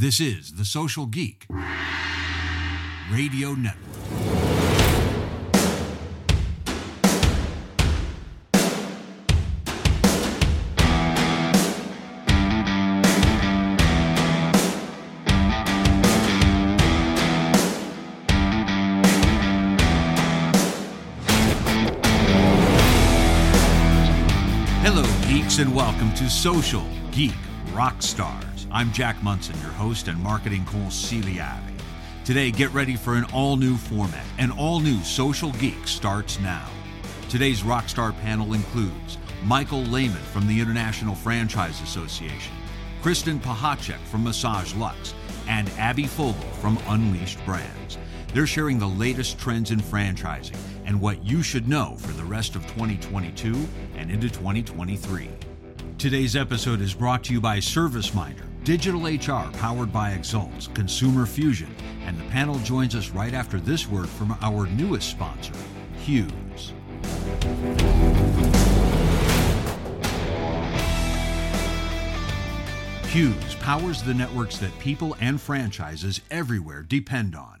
This is The Social Geek Radio Network. Hello, geeks, and welcome to Social Geek Rock Stars. I'm Jack Monson, your host and marketing consigliere. Today, get ready for an all new format. An all new Social Geek starts now. Today's Rockstar panel includes Michael Layman from the International Franchise Association, Kristen Pechacek from Massage Luxe, and Abby Fogel from Unleashed Brands. They're sharing the latest trends in franchising and what you should know for the rest of 2022 and into 2023. Today's episode is brought to you by ServiceMinder, Digital HR powered by Exults, Consumer Fusion, and the panel joins us right after this word from our newest sponsor, Hughes. Hughes powers the networks that people and franchises everywhere depend on.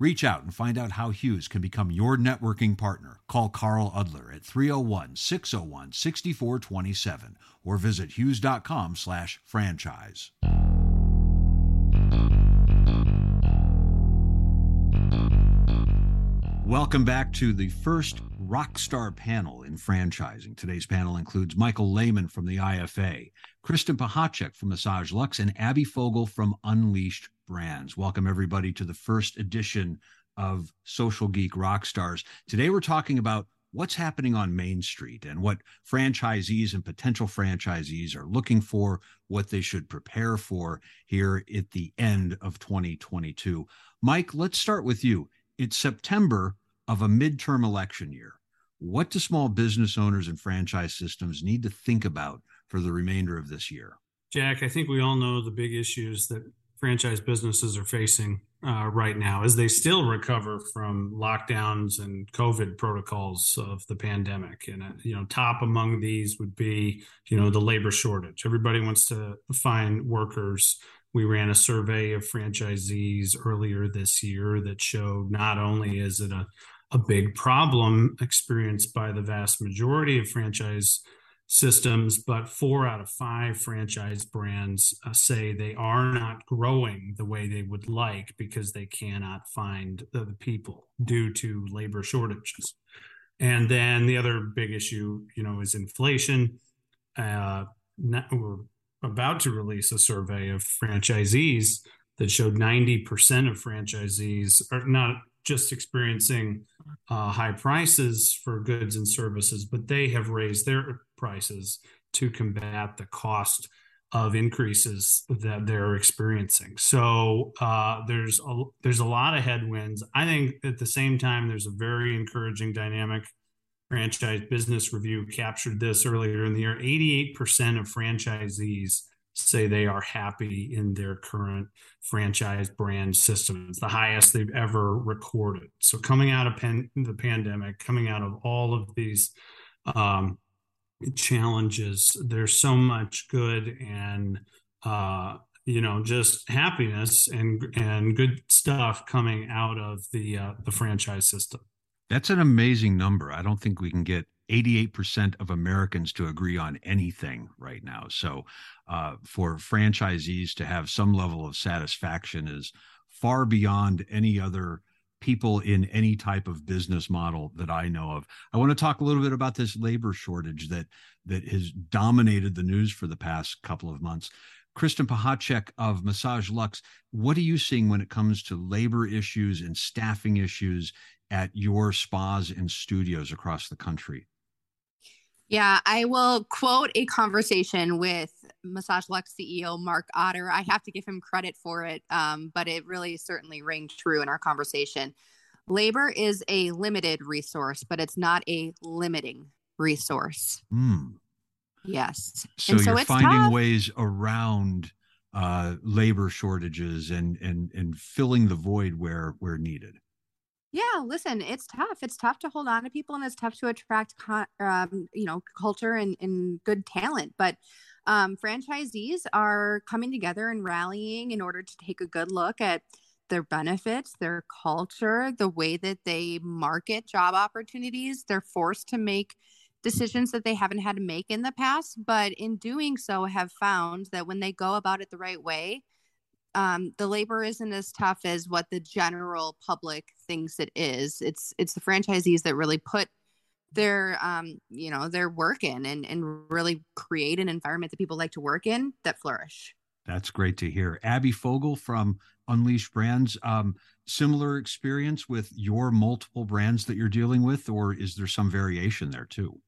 Reach out and find out how Hughes can become your networking partner. Call Carl Udler at 301 601 6427 or visit hughes.com slash franchise. Welcome back to the first Rockstar panel in franchising. Today's panel includes Michael Layman from the IFA, Kristen Pechacek from Massage Luxe, and Abby Fogel from Unleashed Brands. Welcome, everybody, to the first edition of Social Geek Rockstars. Today, we're talking about what's happening on Main Street and what franchisees and potential franchisees are looking for, what they should prepare for here at the end of 2022. Mike, let's start with you. It's September of a midterm election year. What do small business owners and franchise systems need to think about for the remainder of this year? Jack, I think we all know the big issues that franchise businesses are facing uh, right now as they still recover from lockdowns and COVID protocols of the pandemic. And, uh, you know, top among these would be, you know, the labor shortage. Everybody wants to find workers. We ran a survey of franchisees earlier this year that showed not only is it a, a big problem experienced by the vast majority of franchise systems, but four out of five franchise brands uh, say they are not growing the way they would like because they cannot find the, the people due to labor shortages. And then the other big issue, you know, is inflation. Uh, not, we're about to release a survey of franchisees that showed 90% of franchisees are not just experiencing uh, high prices for goods and services, but they have raised their prices to combat the cost of increases that they're experiencing. So uh, there's a, there's a lot of headwinds. I think at the same time there's a very encouraging dynamic. Franchise Business Review captured this earlier in the year. 88% of franchisees say they are happy in their current franchise brand systems, the highest they've ever recorded. So coming out of the pandemic, coming out of all of these um, challenges, there's so much good and uh, you know just happiness and and good stuff coming out of the uh, the franchise system. That's an amazing number. I don't think we can get 88% of Americans to agree on anything right now. So, uh, for franchisees to have some level of satisfaction is far beyond any other people in any type of business model that I know of. I want to talk a little bit about this labor shortage that that has dominated the news for the past couple of months. Kristen Pechacek of Massage Luxe, what are you seeing when it comes to labor issues and staffing issues at your spas and studios across the country? Yeah, I will quote a conversation with Massage Luxe CEO Mark Otter. I have to give him credit for it, um, but it really certainly rang true in our conversation. Labor is a limited resource, but it's not a limiting resource. Mm. Yes. So, and you're finding tough. ways around uh, labor shortages and and and filling the void where where needed. Yeah, listen, it's tough. It's tough to hold on to people, and it's tough to attract, um, you know, culture and, and good talent. But um, franchisees are coming together and rallying in order to take a good look at their benefits, their culture, the way that they market job opportunities. They're forced to make decisions that they haven't had to make in the past, but in doing so, have found that when they go about it the right way, um, the labor isn't as tough as what the general public thinks it is. It's it's the franchisees that really put their um, you know their work in and and really create an environment that people like to work in that flourish. That's great to hear. Abby Fogel from Unleashed Brands. Um, similar experience with your multiple brands that you're dealing with, or is there some variation there too?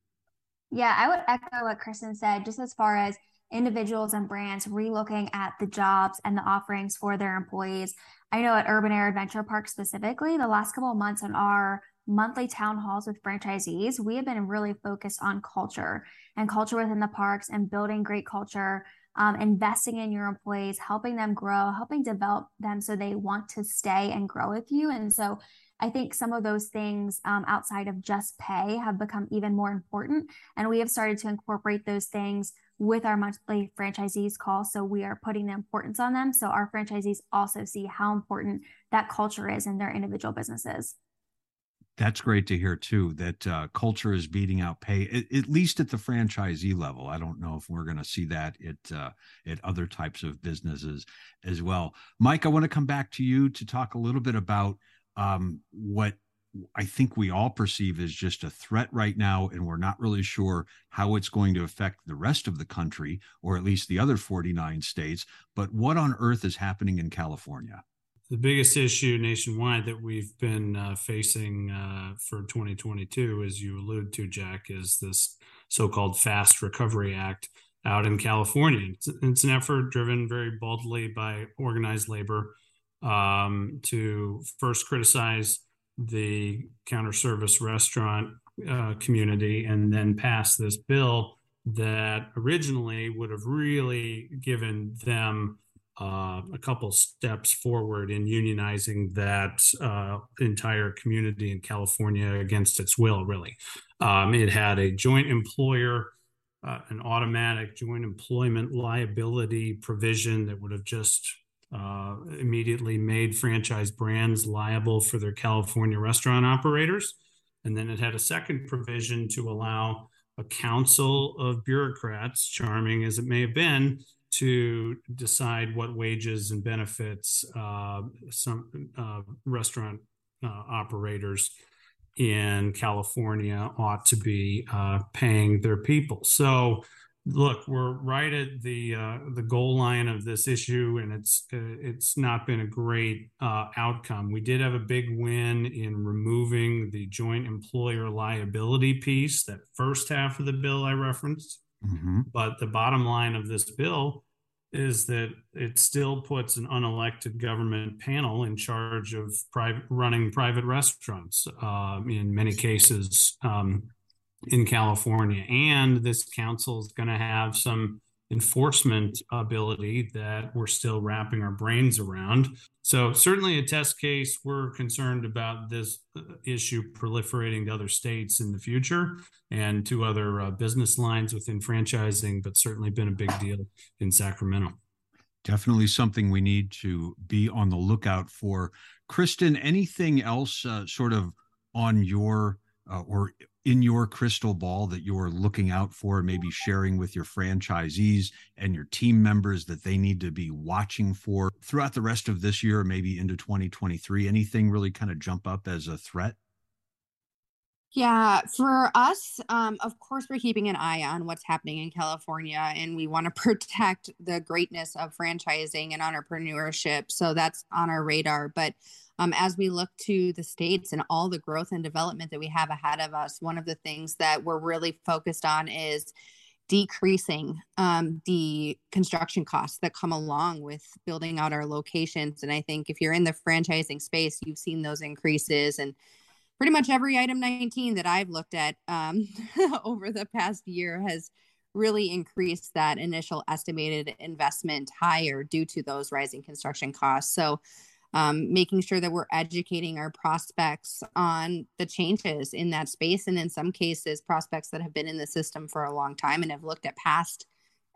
Yeah, I would echo what Kristen said, just as far as individuals and brands relooking at the jobs and the offerings for their employees. I know at Urban Air Adventure Park specifically, the last couple of months in our monthly town halls with franchisees, we have been really focused on culture and culture within the parks and building great culture, um, investing in your employees, helping them grow, helping develop them so they want to stay and grow with you. And so I think some of those things um, outside of just pay have become even more important. And we have started to incorporate those things with our monthly franchisees call. So we are putting the importance on them. So our franchisees also see how important that culture is in their individual businesses. That's great to hear too. That uh, culture is beating out pay, at, at, least at the franchisee level. I don't know if we're going to see that at uh, at other types of businesses as well. Mike, I want to come back to you to talk a little bit about um, what I think we all perceive as just a threat right now, and we're not really sure how it's going to affect the rest of the country, or at least the other 49 states. But what on earth is happening in California? The biggest issue nationwide that we've been uh, facing uh, for 2022, as you alluded to, Jack, is this so called Fast Recovery Act out in California. It's, it's an effort driven very boldly by organized labor um, to first criticize the counter service restaurant uh, community and then pass this bill that originally would have really given them uh, a couple steps forward in unionizing that uh, entire community in California against its will, really. Um, it had a joint employer, uh, an automatic joint employment liability provision that would have just uh, immediately made franchise brands liable for their California restaurant operators. And then it had a second provision to allow a council of bureaucrats, charming as it may have been, to decide what wages and benefits uh, some uh, restaurant uh, operators in California ought to be uh, paying their people. So look, we're right at the uh, the goal line of this issue, and it's uh, it's not been a great uh, outcome. We did have a big win in removing the joint employer liability piece, that first half of the bill I referenced. Mm-hmm. But the bottom line of this bill is that it still puts an unelected government panel in charge of private running private restaurants. Uh, in many cases. Um, in California. And this council is going to have some enforcement ability that we're still wrapping our brains around. So, certainly a test case. We're concerned about this uh, issue proliferating to other states in the future and to other uh, business lines within franchising, but certainly been a big deal in Sacramento. Definitely something we need to be on the lookout for. Kristen, anything else uh, sort of on your uh, or in your crystal ball that you're looking out for, maybe sharing with your franchisees and your team members that they need to be watching for throughout the rest of this year, maybe into 2023? Anything really kind of jump up as a threat? Yeah, for us, um, of course, we're keeping an eye on what's happening in California, and we want to protect the greatness of franchising and entrepreneurship. So that's on our radar. But um, as we look to the states and all the growth and development that we have ahead of us, one of the things that we're really focused on is decreasing um, the construction costs that come along with building out our locations. And I think if you're in the franchising space, you've seen those increases and pretty much every item 19 that I've looked at um, over the past year has really increased that initial estimated investment higher due to those rising construction costs. So, um, making sure that we're educating our prospects on the changes in that space, and in some cases, prospects that have been in the system for a long time and have looked at past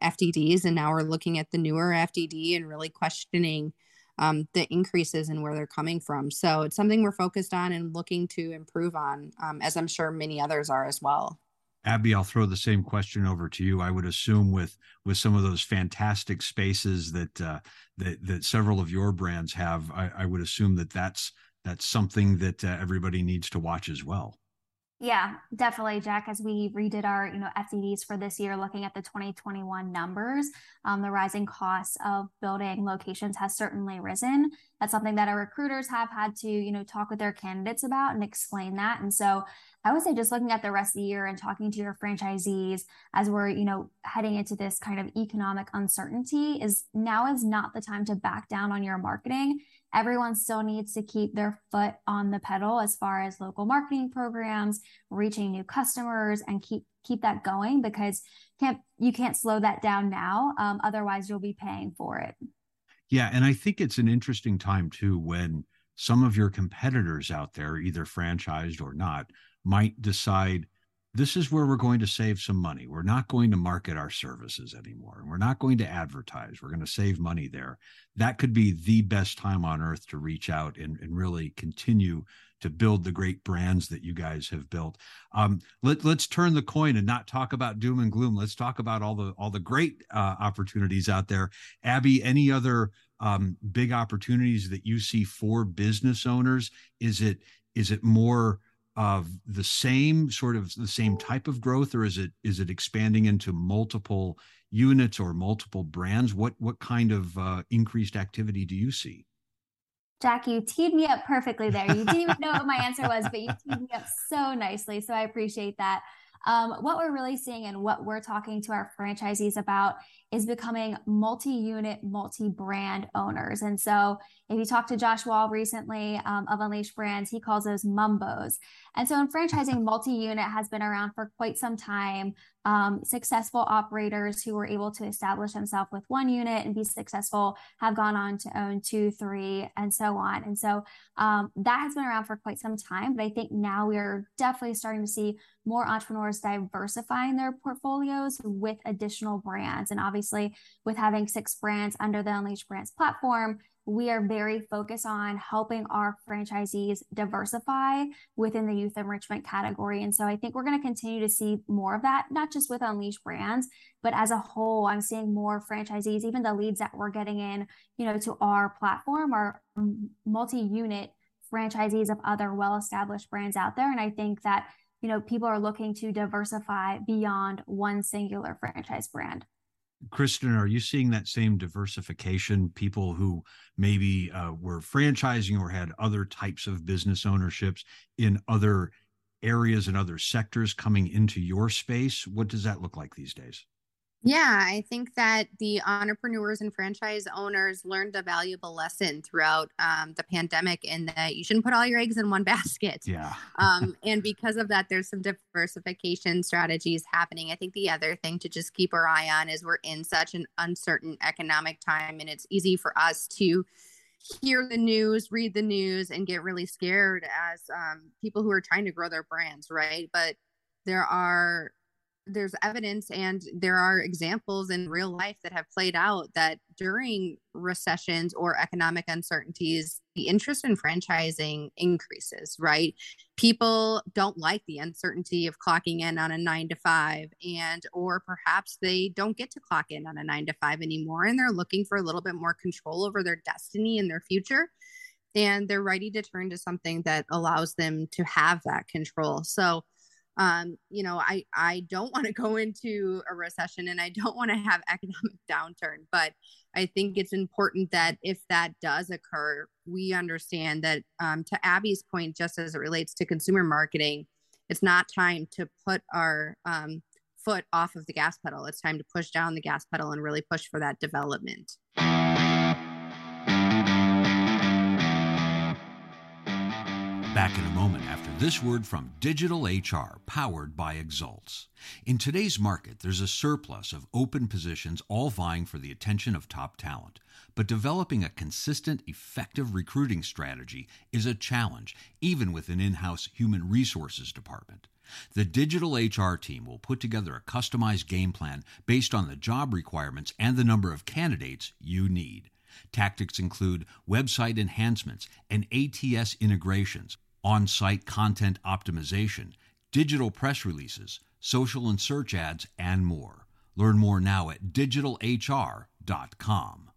FDDs, and now we're looking at the newer FDD and really questioning um, the increases and in where they're coming from. So it's something we're focused on and looking to improve on, um, as I'm sure many others are as well. Abby, I'll throw the same question over to you. I would assume with with some of those fantastic spaces that uh, that that several of your brands have, I, I would assume that that's that's something that uh, everybody needs to watch as well. Yeah, definitely, Jack. As we redid our, you know, FDDs for this year, looking at the 2021 numbers, um, the rising costs of building locations has certainly risen. That's something that our recruiters have had to, you know, talk with their candidates about and explain that. And so, I would say just looking at the rest of the year and talking to your franchisees as we're, you know, heading into this kind of economic uncertainty is now is not the time to back down on your marketing everyone still needs to keep their foot on the pedal as far as local marketing programs, reaching new customers, and keep keep that going because can't you can't slow that down now. Um, otherwise, you'll be paying for it. Yeah, and I think it's an interesting time too when some of your competitors out there, either franchised or not, might decide this is where we're going to save some money. We're not going to market our services anymore. We're not going to advertise. We're going to save money there. That could be the best time on earth to reach out and, and really continue to build the great brands that you guys have built. Um, let, let's turn the coin and not talk about doom and gloom. Let's talk about all the all the great uh, opportunities out there. Abby, any other um, big opportunities that you see for business owners? Is it is it more of the same sort of the same type of growth or is it is it expanding into multiple units or multiple brands what what kind of uh, increased activity do you see Jack, you teed me up perfectly there. You didn't even know what my answer was, but you teed me up so nicely. So I appreciate that. Um, what we're really seeing and what we're talking to our franchisees about is becoming multi unit, multi brand owners. And so if you talk to Josh Wall recently um, of Unleashed Brands, he calls those mumbos. And so in franchising, multi unit has been around for quite some time. Um, successful operators who were able to establish themselves with one unit and be successful have gone on to own two, three, and so on. And so um, that has been around for quite some time. But I think now we are definitely starting to see more entrepreneurs diversifying their portfolios with additional brands. And obviously, with having six brands under the Unleashed Brands platform, we are very focused on helping our franchisees diversify within the youth enrichment category. And so I think we're going to continue to see more of that, not just with Unleashed Brands, but as a whole, I'm seeing more franchisees, even the leads that we're getting in, you know, to our platform are multi-unit franchisees of other well-established brands out there. And I think that, you know, people are looking to diversify beyond one singular franchise brand. Kristen, are you seeing that same diversification? People who maybe uh, were franchising or had other types of business ownerships in other areas and other sectors coming into your space. What does that look like these days? Yeah, I think that the entrepreneurs and franchise owners learned a valuable lesson throughout um, the pandemic in that you shouldn't put all your eggs in one basket. Yeah. um, and because of that, there's some diversification strategies happening. I think the other thing to just keep our eye on is we're in such an uncertain economic time, and it's easy for us to hear the news, read the news, and get really scared as um, people who are trying to grow their brands, right? But there are there's evidence and there are examples in real life that have played out that during recessions or economic uncertainties the interest in franchising increases right people don't like the uncertainty of clocking in on a 9 to 5 and or perhaps they don't get to clock in on a 9 to 5 anymore and they're looking for a little bit more control over their destiny and their future and they're ready to turn to something that allows them to have that control. So, um, you know, I I don't want to go into a recession and I don't want to have economic downturn, but I think it's important that if that does occur, we understand that um, to Abby's point, just as it relates to consumer marketing, it's not time to put our um, foot off of the gas pedal. It's time to push down the gas pedal and really push for that development. Back in a moment after this word from Digital HR, powered by Exults. In today's market, there's a surplus of open positions all vying for the attention of top talent. But developing a consistent, effective recruiting strategy is a challenge, even with an in house human resources department. The digital HR team will put together a customized game plan based on the job requirements and the number of candidates you need. Tactics include website enhancements and ATS integrations, on site content optimization, digital press releases, social and search ads, and more. Learn more now at digitalhr.com.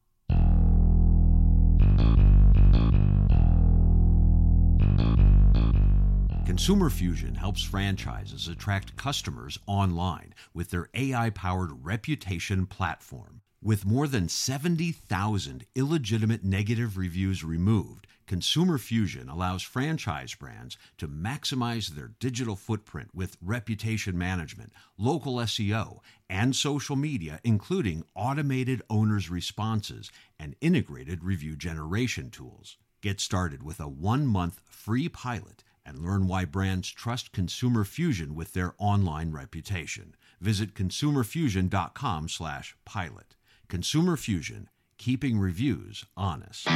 Consumer Fusion helps franchises attract customers online with their AI powered reputation platform. With more than 70,000 illegitimate negative reviews removed, Consumer Fusion allows franchise brands to maximize their digital footprint with reputation management, local SEO, and social media, including automated owners' responses and integrated review generation tools. Get started with a one month free pilot and learn why brands trust Consumer Fusion with their online reputation. Visit consumerfusion.com slash pilot. Consumer Fusion, keeping reviews honest.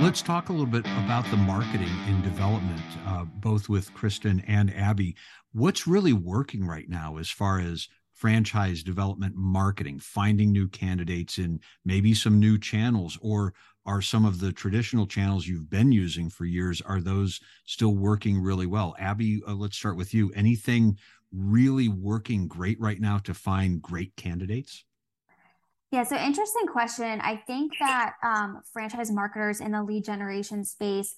Let's talk a little bit about the marketing and development, uh, both with Kristen and Abby. What's really working right now as far as franchise development marketing, finding new candidates in maybe some new channels or are some of the traditional channels you've been using for years are those still working really well? Abby uh, let's start with you. Anything really working great right now to find great candidates yeah, so interesting question. I think that um, franchise marketers in the lead generation space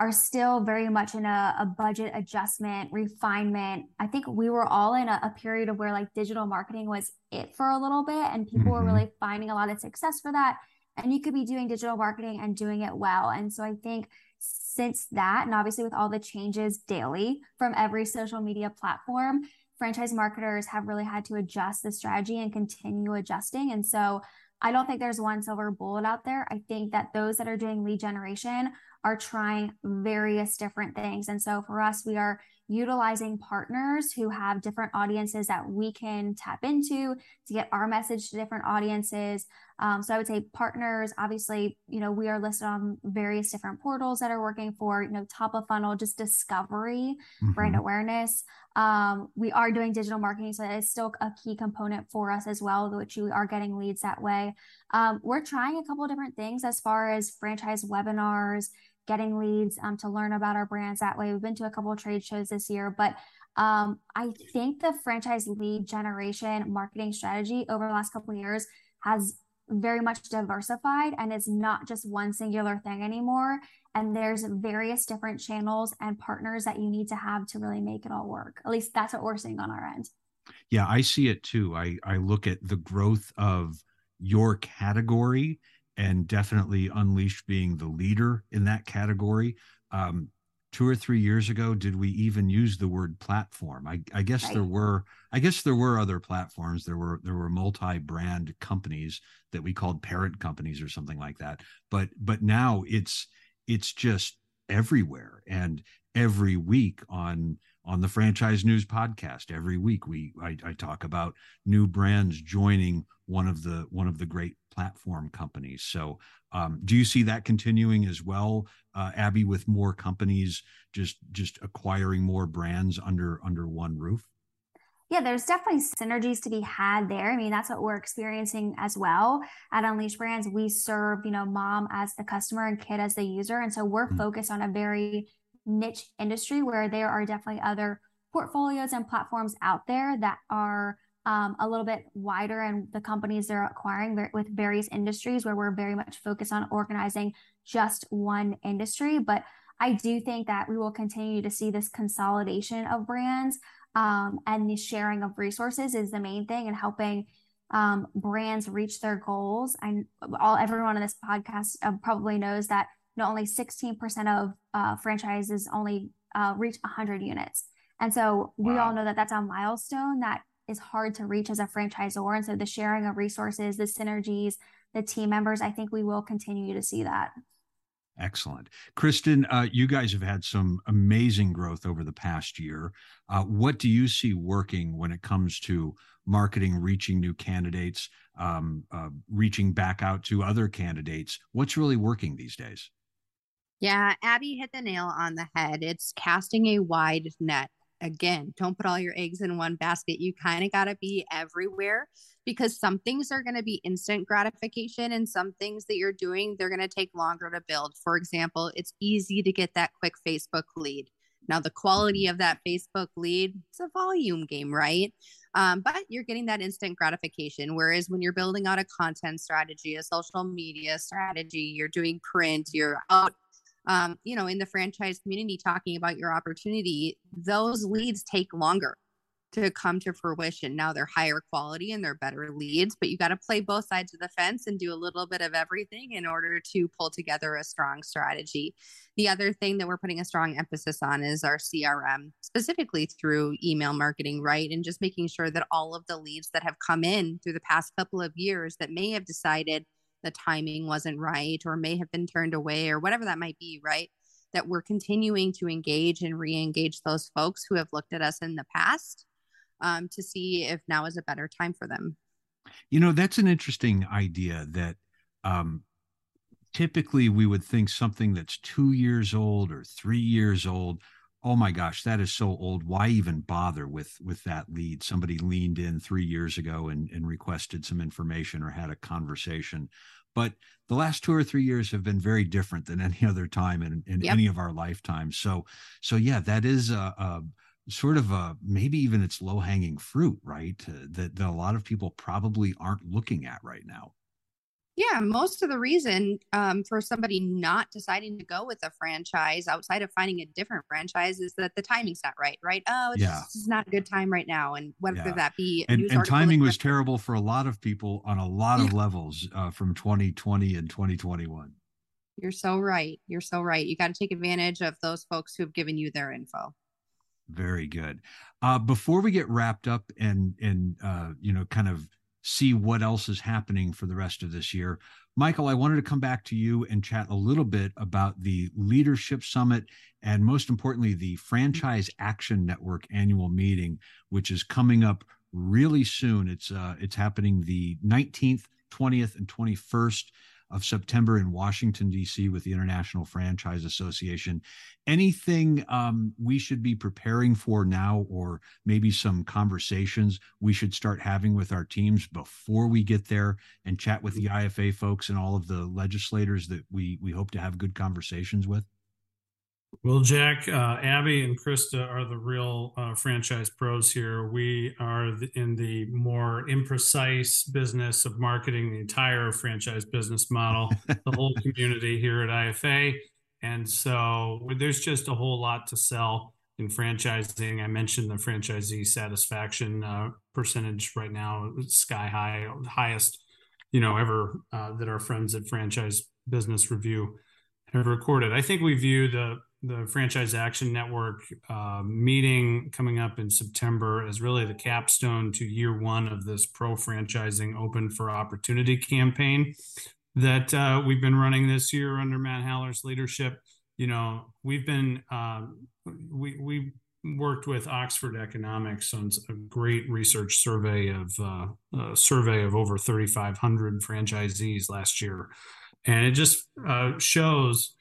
are still very much in a, a budget adjustment, refinement. I think we were all in a, a, period of where like digital marketing was it for a little bit, and people mm-hmm. were really finding a lot of success for that and you could be doing digital marketing and doing it well. And so I think since that, and obviously with all the changes daily from every social media platform, franchise marketers have really had to adjust the strategy and continue adjusting. And so I don't think there's one silver bullet out there. I think that those that are doing lead generation are trying various different things. And so for us, we are utilizing partners who have different audiences that we can tap into to get our message to different audiences. Um, so I would say partners, obviously, you know, we are listed on various different portals that are working for, you know, top of funnel, just discovery, mm-hmm. brand awareness. Um, we are doing digital marketing, so it's still a key component for us as well, which we are getting leads that way. Um, we're trying a couple different things as far as franchise webinars getting leads um, to learn about our brands that way. We've been to a couple of trade shows this year, but um, I think the franchise lead generation marketing strategy over the last couple years has very much diversified and it's not just one singular thing anymore. And there's various different channels and partners that you need to have to really make it all work. At least that's what we're seeing on our end. Yeah, I see it too. I, I look at the growth of your category and definitely Unleashed being the leader in that category. Um, two or three years ago, did we even use the word platform? I, I guess right. there were. I guess there were other platforms. There were there were multi-brand companies that we called parent companies or something like that. But but now it's it's just everywhere and every week on on the franchise news podcast every week we I, I, talk about new brands joining one of the one of the great platform companies so um, do you see that continuing as well uh, abby with more companies just just acquiring more brands under under one roof yeah, there's definitely synergies to be had there. I mean, that's what we're experiencing as well at Unleashed Brands. We serve, you know, mom as the customer and kid as the user. And so we're mm-hmm. focused on a very niche industry where there are definitely other portfolios and platforms out there that are um, a little bit wider and the companies they're acquiring with various industries where we're very much focused on organizing just one industry. But I do think that we will continue to see this consolidation of brands um, and the sharing of resources is the main thing and helping um, brands reach their goals. And all everyone on this podcast uh, probably knows that not only 16% of uh, franchises only uh, reach 100 units. And so we wow. all know that that's a milestone that is hard to reach as a franchisor. And so the sharing of resources, the synergies, the team members, I think we will continue to see that. Excellent. Kristen, uh, you guys have had some amazing growth over the past year. Uh, what do you see working when it comes to marketing, reaching new candidates, um, uh, reaching back out to other candidates? What's really working these days? Yeah, Abby hit the nail on the head. It's casting a wide net again, don't put all your eggs in one basket. You kind of got to be everywhere because some things are going to be instant gratification and some things that you're doing, they're going to take longer to build. For example, it's easy to get that quick Facebook lead. Now, the quality of that Facebook lead, it's a volume game, right? Um, but you're getting that instant gratification. Whereas when you're building out a content strategy, a social media strategy, you're doing print, you're out um, you know, in the franchise community talking about your opportunity, those leads take longer to come to fruition. Now they're higher quality and they're better leads, but you got to play both sides of the fence and do a little bit of everything in order to pull together a strong strategy. The other thing that we're putting a strong emphasis on is our CRM, specifically through email marketing, right? And just making sure that all of the leads that have come in through the past couple of years that may have decided the timing wasn't right or may have been turned away or whatever that might be, right? That we're continuing to engage and re engage those folks who have looked at us in the past um, to see if now is a better time for them. You know, that's an interesting idea that um, typically we would think something that's two years old or three years old oh my gosh that is so old. Why even bother with with that lead? Somebody leaned in three years ago and, and requested some information or had a conversation. But the last two or three years have been very different than any other time in, in yep. any of our lifetimes. So so yeah that is a, a sort of a maybe even it's low hanging fruit right uh, that, that a lot of people probably aren't looking at right now yeah, most of the reason um, for somebody not deciding to go with a franchise outside of finding a different franchise is that the timing's not right, right? Oh, it's, yeah. just, it's not a good time right now. And whether yeah. that be and, and timing was terrible for a lot of people on a lot of yeah. levels uh, from 2020 and 2021. You're so right. You're so right. You got to take advantage of those folks who have given you their info. Very good. Uh, before we get wrapped up and and uh, you know kind of see what else is happening for the rest of this year. Michael, I wanted to come back to you and chat a little bit about the Leadership Summit and most importantly, the Franchise Action Network annual meeting, which is coming up really soon. It's uh, it's happening the 19th, 20th, and 21st of September in Washington, D.C., with the International Franchise Association. Anything um, we should be preparing for now, or maybe some conversations we should start having with our teams before we get there and chat with the IFA folks and all of the legislators that we, we hope to have good conversations with? Well, Jack, uh, Abby and Krista are the real uh, franchise pros here. We are in the more imprecise business of marketing the entire franchise business model, the whole community here at IFA. And so there's just a whole lot to sell in franchising. I mentioned the franchisee satisfaction uh, percentage right now, sky high, highest, you know, ever uh, that our friends at Franchise Business Review have recorded. I think we view the the Franchise Action Network uh, meeting coming up in September is really the capstone to year one of this pro franchising open for opportunity campaign that uh, we've been running this year under Matt Haller's leadership. You know, we've been um, we we worked with Oxford Economics on a great research survey of uh, a survey of over 3,500 franchisees last year, and it just uh, shows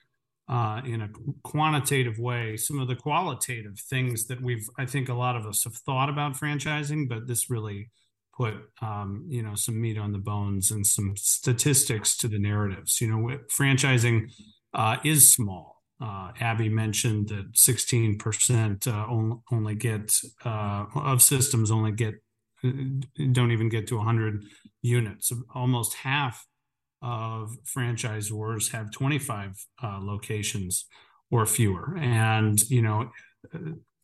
uh, in a quantitative way some of the qualitative things that we've i think a lot of us have thought about franchising but this really put um, you know some meat on the bones and some statistics to the narratives you know franchising uh, is small uh, abby mentioned that 16% uh, only, only get uh, of systems only get don't even get to 100 units. Almost half of franchisors have 25 uh, locations or fewer. And, you know,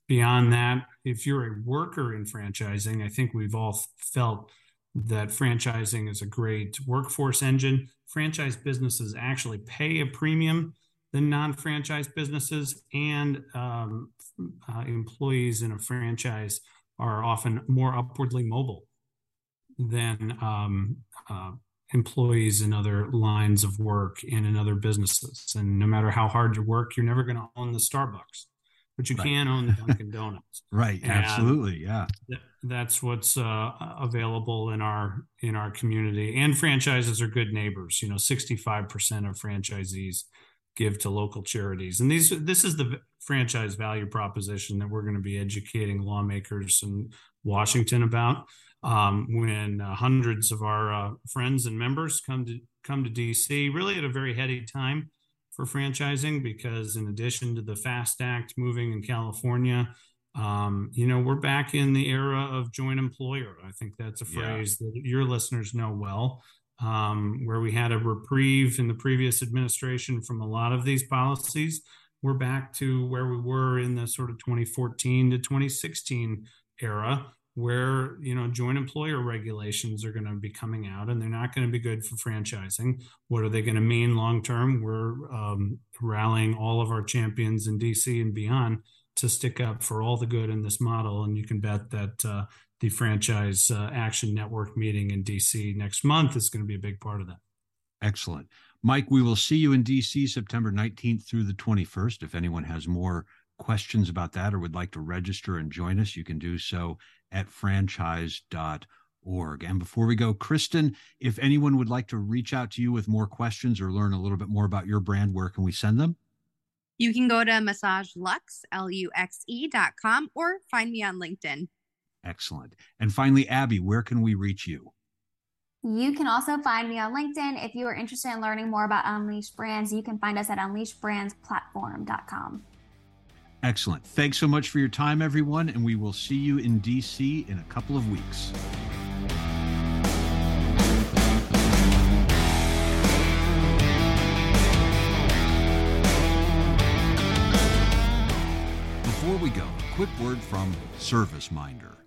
beyond that, if you're a worker in franchising, I think we've all felt that franchising is a great workforce engine. Franchise businesses actually pay a premium than non-franchise businesses, and um, uh, employees in a franchise are often more upwardly mobile than um, uh, employees in other lines of work and in other businesses. And no matter how hard you work, you're never going to own the Starbucks, but you right. can own the Dunkin' Donuts. right. And Absolutely. Yeah. Th- that's what's uh, available in our in our community. And franchises are good neighbors. You know, 65% of franchisees give to local charities. And these this is the franchise value proposition that we're going to be educating lawmakers in Washington about um, when uh, hundreds of our uh, friends and members come to come to DC, really at a very heady time for franchising, because in addition to the FAST Act moving in California, um, you know, we're back in the era of joint employer. I think that's a phrase yeah. that your listeners know well um, where we had a reprieve in the previous administration from a lot of these policies. We're back to where we were in the sort of 2014 to 2016 era, where you know joint employer regulations are going to be coming out, and they're not going to be good for franchising. What are they going to mean long term? We're um, rallying all of our champions in DC and beyond to stick up for all the good in this model, and you can bet that uh, the Franchise uh, Action Network meeting in DC next month is going to be a big part of that. Excellent. Mike, we will see you in DC September 19th through the 21st. If anyone has more questions about that or would like to register and join us, you can do so at franchise.org. And before we go, Kristen, if anyone would like to reach out to you with more questions or learn a little bit more about your brand, where can we send them? You can go to Massage Luxe, L-U-X-E dot com or find me on LinkedIn. Excellent. And finally, Abby, where can we reach you? You can also find me on LinkedIn. If you are interested in learning more about Unleashed Brands, you can find us at unleashedbrandsplatform.com. Excellent. Thanks so much for your time, everyone, and we will see you in DC in a couple of weeks. Before we go, a quick word from ServiceMinder.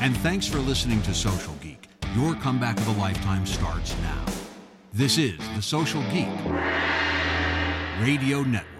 And thanks for listening to Social Geek. Your comeback of a lifetime starts now. This is the Social Geek Radio Network.